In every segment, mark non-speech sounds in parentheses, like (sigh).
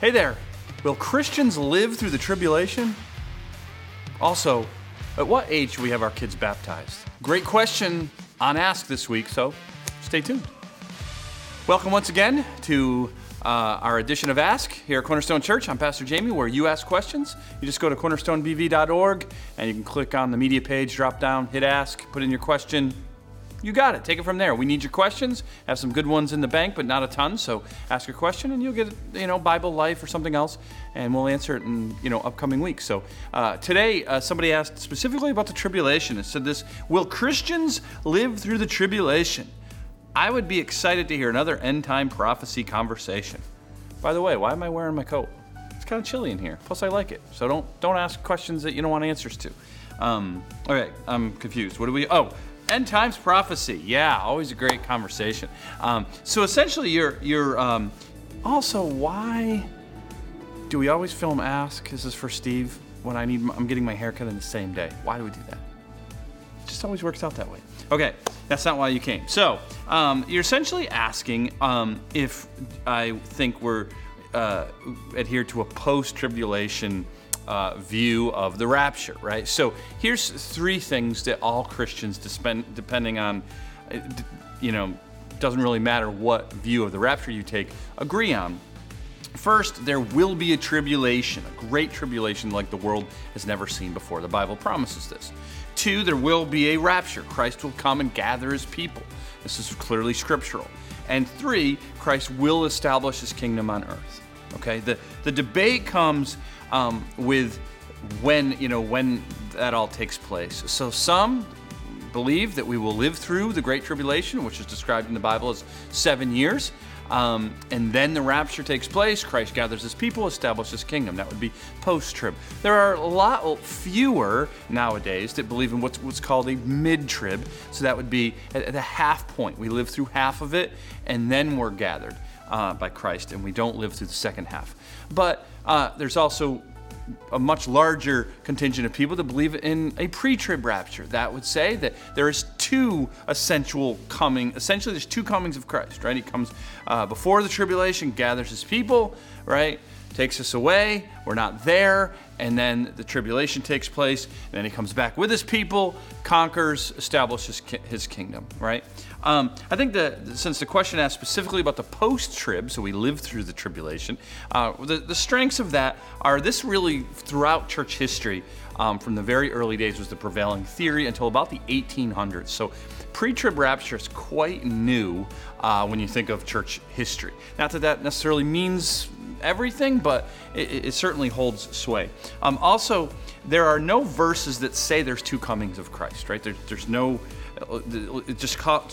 Hey there. Will Christians live through the tribulation? Also, at what age do we have our kids baptized? Great question on Ask this week, so stay tuned. Welcome once again to uh, our edition of Ask here at Cornerstone Church. I'm Pastor Jamie, where you ask questions. You just go to cornerstonebv.org and you can click on the media page, drop down, hit Ask, put in your question, you got it. Take it from there. We need your questions. Have some good ones in the bank, but not a ton. So ask your question, and you'll get you know Bible Life or something else, and we'll answer it in you know upcoming weeks. So uh, today, uh, somebody asked specifically about the tribulation. It said this: Will Christians live through the tribulation? I would be excited to hear another end time prophecy conversation. By the way, why am I wearing my coat? It's kind of chilly in here. Plus, I like it. So don't don't ask questions that you don't want answers to. Um, okay, I'm confused. What do we? Oh, End times prophecy. Yeah, always a great conversation. Um, so essentially, you're you're um, also why do we always film ask? This is for Steve when I need I'm getting my haircut in the same day. Why do we do that? It just always works out that way. Okay, that's not why you came. So um, you're essentially asking um, if I think we're uh, adhere to a post tribulation uh, view of the rapture, right? So here's three things that all Christians, depending on, uh, you know, doesn't really matter what view of the rapture you take, agree on. First, there will be a tribulation, a great tribulation like the world has never seen before. The Bible promises this. Two, there will be a rapture. Christ will come and gather his people. This is clearly scriptural. And three, Christ will establish his kingdom on earth. Okay, the, the debate comes um, with when you know when that all takes place. So some believe that we will live through the Great Tribulation, which is described in the Bible as seven years. Um, and then the rapture takes place. Christ gathers his people, establishes his kingdom. That would be post trib. There are a lot fewer nowadays that believe in what's, what's called a mid trib. So that would be at, the half point. We live through half of it, and then we're gathered uh, by Christ, and we don't live through the second half. But uh, there's also a much larger contingent of people that believe in a pre-trib rapture. That would say that there is two essential coming. Essentially, there's two comings of Christ. Right? He comes uh, before the tribulation, gathers his people. Right? Takes us away. We're not there. And then the tribulation takes place. And then he comes back with his people, conquers, establishes his kingdom, right? Um, I think that since the question asked specifically about the post trib, so we live through the tribulation, uh, the, the strengths of that are this really throughout church history. Um, from the very early days was the prevailing theory until about the 1800s. So pre-trib rapture is quite new uh, when you think of church history. Not that that necessarily means everything, but it, it certainly holds sway. Um, also, there are no verses that say there's two comings of Christ, right? There, there's no, it just call,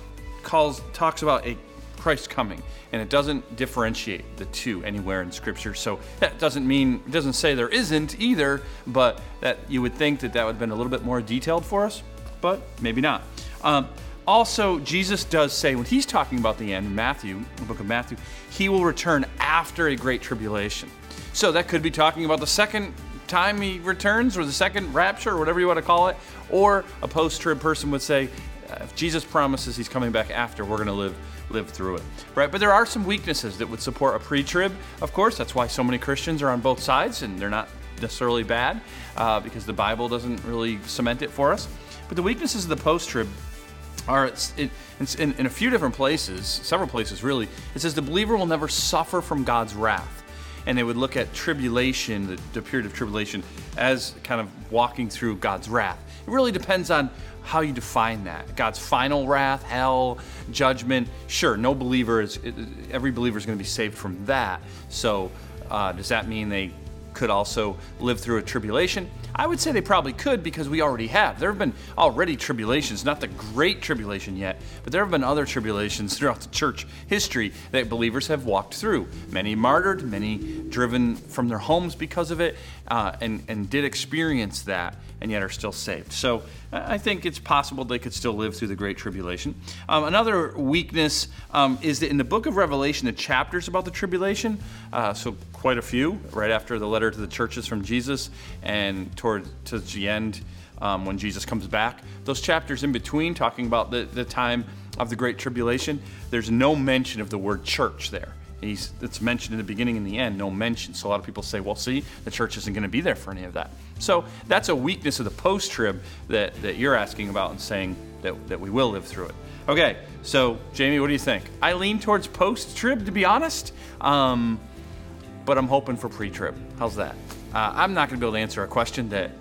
calls, talks about a Christ coming, and it doesn't differentiate the two anywhere in Scripture. So that doesn't mean, it doesn't say there isn't either, but that you would think that that would have been a little bit more detailed for us, but maybe not. Um, also, Jesus does say, when he's talking about the end in Matthew, the book of Matthew, he will return after a great tribulation. So that could be talking about the second time he returns, or the second rapture, or whatever you want to call it. Or a post trib person would say, if Jesus promises he's coming back after, we're going to live live through it, right? But there are some weaknesses that would support a pre-trib. Of course, that's why so many Christians are on both sides, and they're not necessarily bad uh, because the Bible doesn't really cement it for us. But the weaknesses of the post-trib are in, in, in a few different places, several places really. It says the believer will never suffer from God's wrath. And they would look at tribulation, the, the period of tribulation, as kind of walking through God's wrath. It really depends on how you define that. God's final wrath, hell, judgment. Sure, no believer is, every believer is going to be saved from that. So, uh, does that mean they could also live through a tribulation? I would say they probably could because we already have. There have been already tribulations, not the great tribulation yet, but there have been other tribulations throughout the church history that believers have walked through. Many martyred, many driven from their homes because of it, uh, and, and did experience that and yet are still saved. So I think it's possible they could still live through the Great Tribulation. Um, another weakness um, is that in the book of Revelation, the chapters about the tribulation, uh, so quite a few, right after the letter to the churches from Jesus and toward to the end um, when Jesus comes back, those chapters in between talking about the, the time of the Great Tribulation, there's no mention of the word church there. He's, it's mentioned in the beginning and the end, no mention. So a lot of people say, well, see, the church isn't going to be there for any of that. So that's a weakness of the post trib that, that you're asking about and saying that, that we will live through it. Okay, so Jamie, what do you think? I lean towards post trib, to be honest, um, but I'm hoping for pre trib. How's that? Uh, I'm not going to be able to answer a question that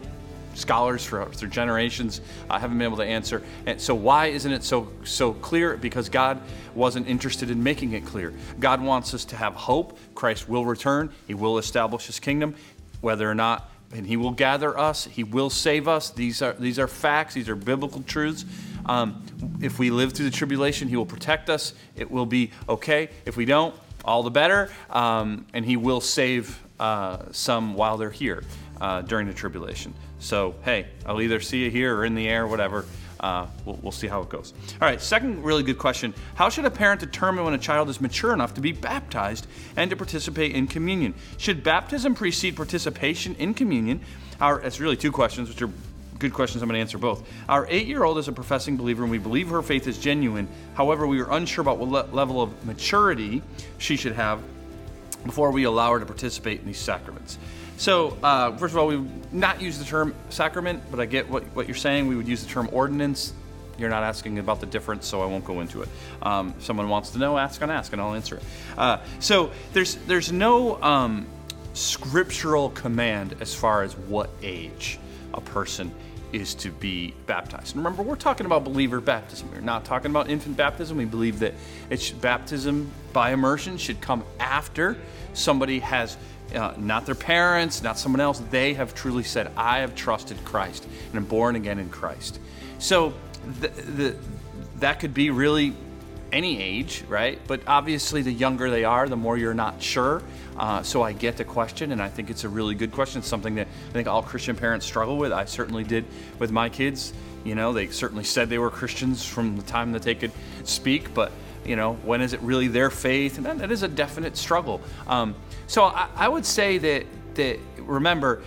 scholars for, through generations uh, haven't been able to answer. And so why isn't it so so clear? Because God wasn't interested in making it clear. God wants us to have hope. Christ will return. He will establish His kingdom, whether or not. And he will gather us. He will save us. These are these are facts. These are biblical truths. Um, if we live through the tribulation, He will protect us. It will be okay. If we don't, all the better. Um, and He will save uh, some while they're here uh, during the tribulation. So, hey, I'll either see you here or in the air, whatever. Uh, we'll, we'll, see how it goes. All right, second really good question How should a parent determine when a child is mature enough to be baptized and to participate in communion? Should baptism precede participation in communion? Our, it's really two questions, which are good questions. I'm going to answer both. Our eight year old is a professing believer, and we believe her faith is genuine. However, we are unsure about what le- level of maturity she should have before we allow her to participate in these sacraments. So, uh, first of all, we would not use the term sacrament, but I get what, what you're saying. We would use the term ordinance. You're not asking about the difference, so I won't go into it. Um, if someone wants to know, ask on ask, and I'll answer it. Uh, so, there's there's no um, scriptural command as far as what age a person is to be baptized. And remember, we're talking about believer baptism. We're not talking about infant baptism. We believe that it's baptism by immersion should come after somebody has uh, not their parents, not someone else. They have truly said, I have trusted Christ and am born again in Christ. So the, the, that could be really any age, right? But obviously, the younger they are, the more you're not sure. Uh, so I get the question, and I think it's a really good question. It's something that I think all Christian parents struggle with. I certainly did with my kids. You know, they certainly said they were Christians from the time that they could speak, but you know, when is it really their faith? And that, that is a definite struggle. Um, so I, I would say that that remember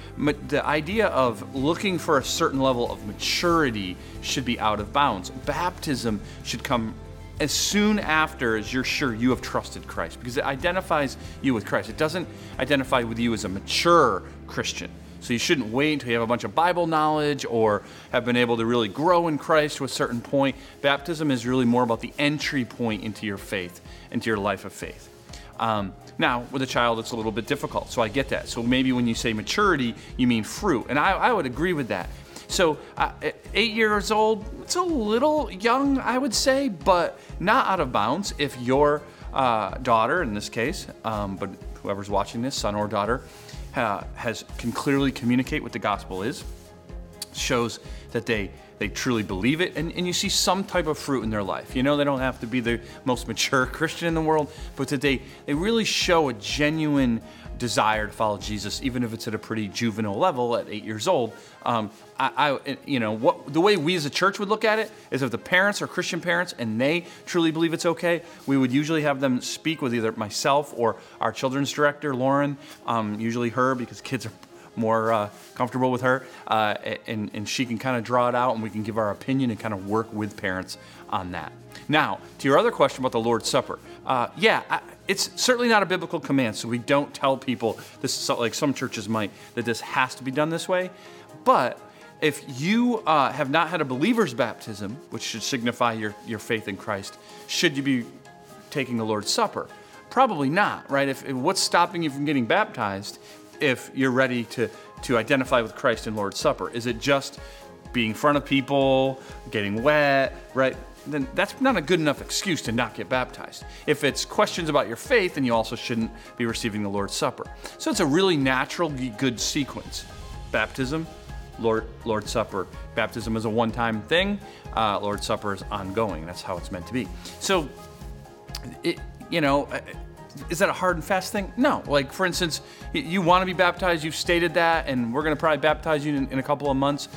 the idea of looking for a certain level of maturity should be out of bounds. Baptism should come as soon after as you're sure you have trusted Christ because it identifies you with Christ. It doesn't identify with you as a mature Christian. So you shouldn't wait until you have a bunch of Bible knowledge or have been able to really grow in Christ to a certain point. Baptism is really more about the entry point into your faith, into your life of faith. Um, now, with a child, it's a little bit difficult, so I get that. So maybe when you say maturity, you mean fruit. And I, I would agree with that. So, uh, eight years old, it's a little young, I would say, but not out of bounds. If your uh, daughter, in this case, um, but whoever's watching this, son or daughter, uh, has can clearly communicate what the gospel is, shows that they they truly believe it, and, and you see some type of fruit in their life. You know, they don't have to be the most mature (laughs) Christian in the world, but that they, they really show a genuine desire to follow Jesus, even if it's at a pretty juvenile level at eight years old. Um, I, I, you know, what the way we as a church would look at it is if the parents are Christian parents and they truly believe it's okay, we would usually have them speak with either myself or our children's director, Lauren, um, usually her because kids are more uh, comfortable with her, uh, and, and she can kind of draw it out and we can give our opinion and kind of work with parents on that. Now, to your other question about the Lord's Supper, uh, yeah, I, it's certainly not a biblical command, so we don't tell people this is like some churches might that this has to be done this way. But if you uh, have not had a believer's baptism, which should signify your, your faith in Christ, should you be taking the Lord's Supper? Probably not, right? If, if what's stopping you from getting baptized if you're ready to, to identify with Christ in Lord's Supper? Is it just being in front of people, getting wet, right? Then that's not a good enough excuse to not get baptized. If it's questions about your faith, then you also shouldn't be receiving the Lord's Supper. So it's a really natural, good sequence. Baptism, Lord, Lord's Supper. Baptism is a one time thing, uh, Lord's Supper is ongoing. That's how it's meant to be. So, it, you know, is that a hard and fast thing? No. Like, for instance, you want to be baptized, you've stated that, and we're going to probably baptize you in, in a couple of months.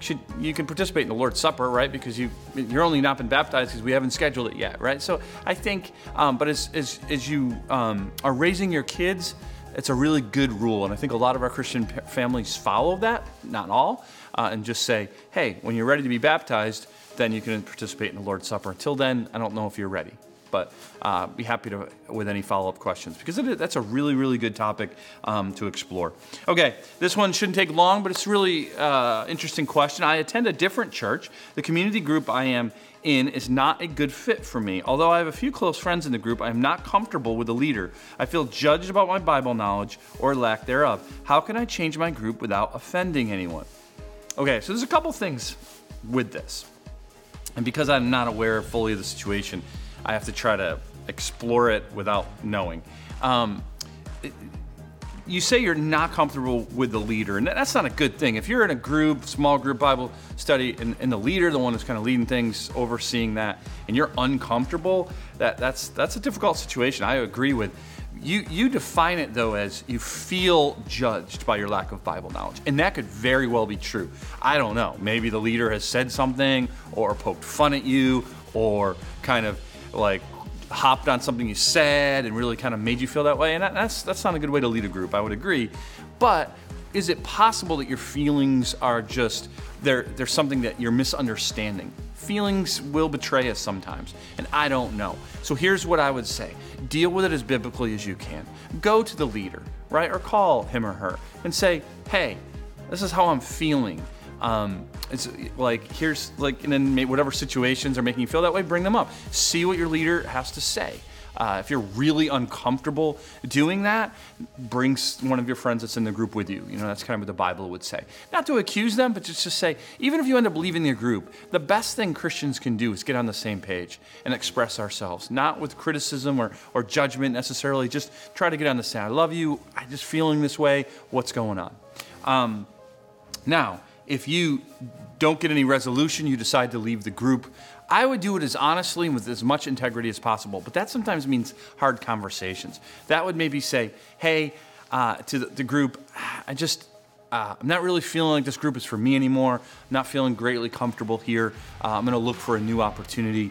Should, you can participate in the Lord's Supper, right? Because you you're only not been baptized because we haven't scheduled it yet, right? So I think, um, but as as, as you um, are raising your kids, it's a really good rule, and I think a lot of our Christian families follow that, not all, uh, and just say, hey, when you're ready to be baptized, then you can participate in the Lord's Supper. Until then, I don't know if you're ready. But uh, be happy to with any follow up questions because it, that's a really, really good topic um, to explore. Okay, this one shouldn't take long, but it's really uh, interesting question. I attend a different church. The community group I am in is not a good fit for me. Although I have a few close friends in the group, I am not comfortable with the leader. I feel judged about my Bible knowledge or lack thereof. How can I change my group without offending anyone? Okay, so there's a couple things with this. And because I'm not aware fully of the situation, I have to try to explore it without knowing. Um, you say you're not comfortable with the leader, and that's not a good thing. If you're in a group, small group Bible study, and, and the leader, the one who's kind of leading things, overseeing that, and you're uncomfortable, that, that's, that's a difficult situation. I agree with. You, you define it though as you feel judged by your lack of Bible knowledge. And that could very well be true. I don't know. Maybe the leader has said something or poked fun at you or kind of like hopped on something you said and really kind of made you feel that way. And that's, that's not a good way to lead a group, I would agree. But is it possible that your feelings are just, they're, they're something that you're misunderstanding? Feelings will betray us sometimes, and I don't know. So here's what I would say deal with it as biblically as you can. Go to the leader, right? Or call him or her and say, hey, this is how I'm feeling. Um, it's like here's like and then whatever situations are making you feel that way, bring them up. See what your leader has to say. Uh, if you're really uncomfortable doing that, bring one of your friends that's in the group with you. You know, that's kind of what the Bible would say. Not to accuse them, but just to say, even if you end up leaving the group, the best thing Christians can do is get on the same page and express ourselves, not with criticism or, or judgment necessarily. Just try to get on the same. I love you. I'm just feeling this way. What's going on? Um, now, if you don't get any resolution, you decide to leave the group. I would do it as honestly and with as much integrity as possible, but that sometimes means hard conversations. That would maybe say, hey, uh, to the, the, group, I just, uh, I'm not really feeling like this group is for me anymore. I'm not feeling greatly comfortable here. Uh, I'm gonna look for a new opportunity.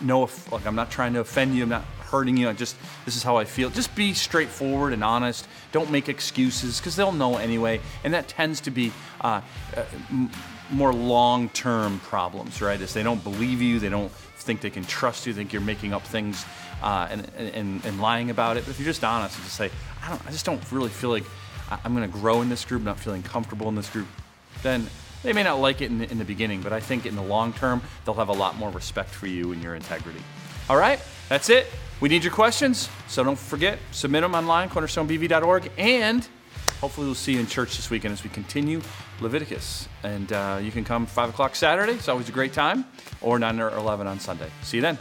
No, like I'm not trying to offend you. I'm not hurting you. I just this is how I feel. Just be straightforward and honest. Don't make excuses because they'll know anyway, and that tends to be uh, m- more long-term problems, right? Is they don't believe you, they don't think they can trust you, think you're making up things uh, and, and, and lying about it. But if you're just honest and just say, I don't, I just don't really feel like I'm going to grow in this group, not feeling comfortable in this group, then they may not like it in the, in the beginning, but I think in the long term, they'll have a lot more respect for you and your integrity. All right, that's it. We need your questions, so don't forget, submit them online, cornerstonebv.org, and hopefully we'll see you in church this weekend as we continue Leviticus. And uh, you can come 5 o'clock Saturday, it's always a great time, or 9 or 11 on Sunday. See you then.